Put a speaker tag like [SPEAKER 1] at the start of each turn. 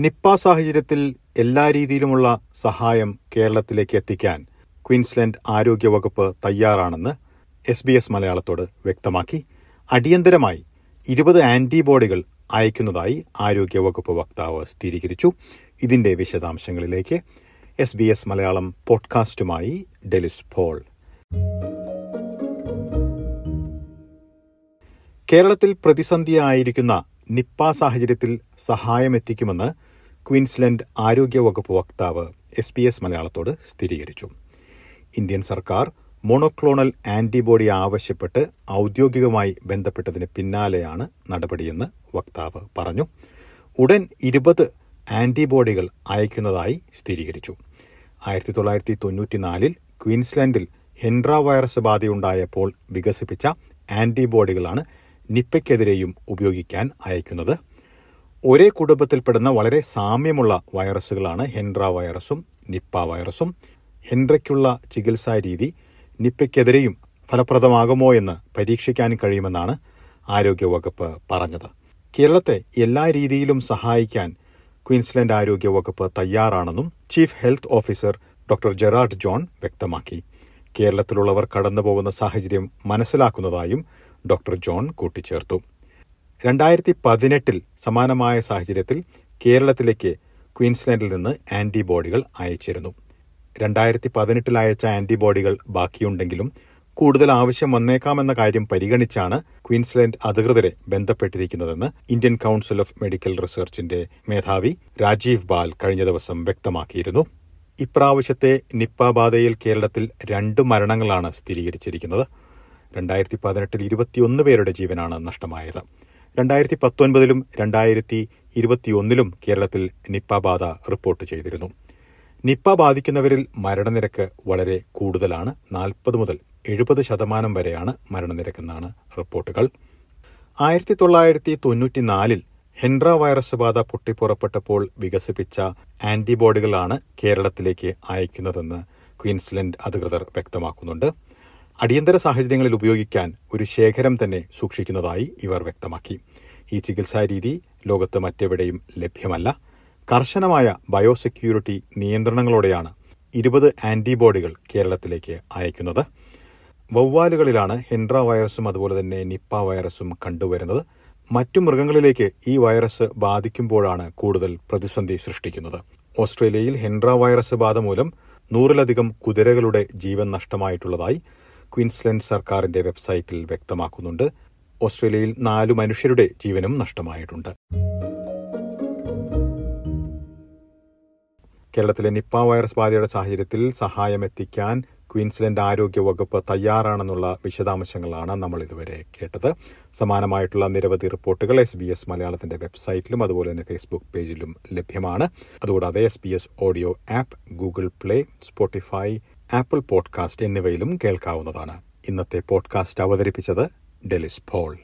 [SPEAKER 1] Nipah സാഹചര്യത്തിൽ എല്ലാ രീതിയിലുമുള്ള സഹായം കേരളത്തിലേക്ക് എത്തിക്കാൻ ക്വീൻസ്ലൻഡ് ആരോഗ്യവകുപ്പ് തയ്യാറാണെന്ന് എസ് ബി എസ് മലയാളത്തോട് വ്യക്തമാക്കി. അടിയന്തരമായി ഇരുപത് ആന്റിബോഡികൾ അയക്കുന്നതായി ആരോഗ്യവകുപ്പ് വക്താവ് സ്ഥിരീകരിച്ചു. ഇതിന്റെ വിശദാംശങ്ങളിലേക്ക് എസ് ബി എസ് മലയാളം പോഡ്കാസ്റ്റുമായി ഡെലിസ് പോൾ. കേരളത്തിൽ പ്രതിസന്ധിയായിരിക്കുന്ന നിപ്പ സാഹചര്യത്തിൽ സഹായമെത്തിക്കുമെന്ന് ക്വീൻസ്ലൻഡ് ആരോഗ്യവകുപ്പ് വക്താവ് എസ് പി എസ് മലയാളത്തോട് സ്ഥിരീകരിച്ചു. ഇന്ത്യൻ സർക്കാർ മോണോക്ലോണൽ ആന്റിബോഡി ആവശ്യപ്പെട്ട് ഔദ്യോഗികമായി ബന്ധപ്പെട്ടതിന് പിന്നാലെയാണ് നടപടിയെന്ന് വക്താവ് പറഞ്ഞു. ഉടൻ ഇരുപത് ആന്റിബോഡികൾ അയക്കുന്നതായി സ്ഥിരീകരിച്ചു. ആയിരത്തി തൊള്ളായിരത്തി തൊണ്ണൂറ്റിനാലിൽ ക്വീൻസ്ലാൻഡിൽ ഹെൻഡ്ര വൈറസ് ബാധയുണ്ടായപ്പോൾ വികസിപ്പിച്ച ആന്റിബോഡികളാണ് നിപ്പയ്ക്കെതിരെയും ഉപയോഗിക്കാൻ അയക്കുന്നത്. ഒരേ കുടുംബത്തിൽപ്പെടുന്ന വളരെ സാമ്യമുള്ള വൈറസുകളാണ് ഹെൻഡ്ര വൈറസും നിപ്പ വൈറസും. ഹെൻഡ്രയ്ക്കുള്ള ചികിത്സാ രീതി നിപ്പയ്ക്കെതിരെയും ഫലപ്രദമാകുമോ എന്ന് പരീക്ഷിക്കാൻ കഴിയുമെന്നാണ് ആരോഗ്യവകുപ്പ് പറഞ്ഞത്. കേരളത്തെ എല്ലാ രീതിയിലും സഹായിക്കാൻ ക്വീൻസ്ലൻഡ് ആരോഗ്യവകുപ്പ് തയ്യാറാണെന്നും chief health officer doctor Gerard John വ്യക്തമാക്കി. കേരളത്തിലുള്ളവർ കടന്നുപോകുന്ന സാഹചര്യം മനസ്സിലാക്കുന്നതായും ഡോക്ടർ ജോൺ കൂട്ടിച്ചേർത്തു. രണ്ടായിരത്തി പതിനെട്ടിൽ സമാനമായ സാഹചര്യത്തിൽ കേരളത്തിലേക്ക് ക്വീൻസ്ലാൻഡിൽ നിന്ന് ആന്റിബോഡികൾ അയച്ചിരുന്നു. രണ്ടായിരത്തി പതിനെട്ടിൽ അയച്ച ആന്റിബോഡികൾ ബാക്കിയുണ്ടെങ്കിലും കൂടുതൽ ആവശ്യം വന്നേക്കാമെന്ന കാര്യം പരിഗണിച്ചാണ് ക്വീൻസ്ലാൻഡ് അധികൃതരെ ബന്ധപ്പെട്ടിരിക്കുന്നതെന്ന് ഇന്ത്യൻ കൌൺസിൽ ഓഫ് മെഡിക്കൽ റിസർച്ചിന്റെ മേധാവി രാജീവ് ബാൽ കഴിഞ്ഞ ദിവസം വ്യക്തമാക്കിയിരുന്നു. ഇപ്രാവശ്യത്തെ നിപ്പ ബാധയിൽ കേരളത്തിൽ രണ്ട് മരണങ്ങളാണ് സ്ഥിരീകരിച്ചിരിക്കുന്നത്. രണ്ടായിരത്തി പതിനെട്ടിൽ ഇരുപത്തിയൊന്ന് പേരുടെ ജീവനാണ് നഷ്ടമായത്. രണ്ടായിരത്തി പത്തൊൻപതിലും രണ്ടായിരത്തി ഇരുപത്തിയൊന്നിലും കേരളത്തിൽ നിപ്പ ബാധ റിപ്പോർട്ട് ചെയ്തിരുന്നു. നിപ്പ ബാധിക്കുന്നവരിൽ മരണനിരക്ക് വളരെ കൂടുതലാണ്. നാൽപ്പത് മുതൽ എഴുപത് ശതമാനം വരെയാണ് മരണനിരക്കെന്നാണ് റിപ്പോർട്ടുകൾ. ആയിരത്തി തൊള്ളായിരത്തി തൊണ്ണൂറ്റിനാലിൽ ഹെൻഡ്ര വൈറസ് ബാധ പൊട്ടിപ്പുറപ്പെട്ടപ്പോൾ വികസിപ്പിച്ച ആന്റിബോഡികളാണ് കേരളത്തിലേക്ക് അയക്കുന്നതെന്ന് ക്വീൻസ്ലൻഡ് അധികൃതർ വ്യക്തമാക്കുന്നുണ്ട്. അടിയന്തര സാഹചര്യങ്ങളിൽ ഉപയോഗിക്കാൻ ഒരു ശേഖരം തന്നെ സൂക്ഷിക്കുന്നതായി ഇവർ വ്യക്തമാക്കി. ഈ ചികിത്സാ രീതി ലോകത്ത് മറ്റെവിടെയും ലഭ്യമല്ല. കർശനമായ ബയോസെക്യൂരിറ്റി നിയന്ത്രണങ്ങളോടെയാണ് ഇരുപത് ആന്റിബോഡികൾ കേരളത്തിലേക്ക് അയക്കുന്നത്. വവ്വാലുകളിലാണ് ഹെൻഡ്ര വൈറസും അതുപോലെ തന്നെ നിപ്പ വൈറസും കണ്ടുവരുന്നത്. മറ്റു മൃഗങ്ങളിലേക്ക് ഈ വൈറസ് ബാധിക്കുമ്പോഴാണ് കൂടുതൽ പ്രതിസന്ധി സൃഷ്ടിക്കുന്നത്. ഓസ്ട്രേലിയയിൽ ഹെൻഡ്ര വൈറസ് ബാധ മൂലം നൂറിലധികം കുതിരകളുടെ ജീവൻ നഷ്ടമായിട്ടുള്ളതായി ക്വീൻസ്ലൻഡ് സർക്കാരിന്റെ വെബ്സൈറ്റിൽ വ്യക്തമാക്കുന്നുണ്ട്. ഓസ്ട്രേലിയയിൽ നാലു മനുഷ്യരുടെ ജീവനും നഷ്ടമായിട്ടുണ്ട്. കേരളത്തിലെ നിപ്പ വൈറസ് ബാധയുടെ സാഹചര്യത്തിൽ സഹായമെത്തിക്കാൻ ക്വീൻസ്ലൻഡ് ആരോഗ്യ വകുപ്പ് തയ്യാറാണെന്നുള്ള വിശദാംശങ്ങളാണ് നമ്മൾ ഇതുവരെ കേട്ടത്. സമാനമായിട്ടുള്ള നിരവധി റിപ്പോർട്ടുകൾ എസ് ബി എസ് മലയാളത്തിന്റെ വെബ്സൈറ്റിലും അതുപോലെ തന്നെ ഫേസ്ബുക്ക് പേജിലും ലഭ്യമാണ്. അതുകൂടാതെ S B S audio app Google play Spotify Apple podcast എന്നിവയിലും കേൾക്കാവുന്നതാണ്. ഇന്നത്തെ പോഡ്കാസ്റ്റ് അവതരിപ്പിച്ചത് ഡെലിസ് പോൾ.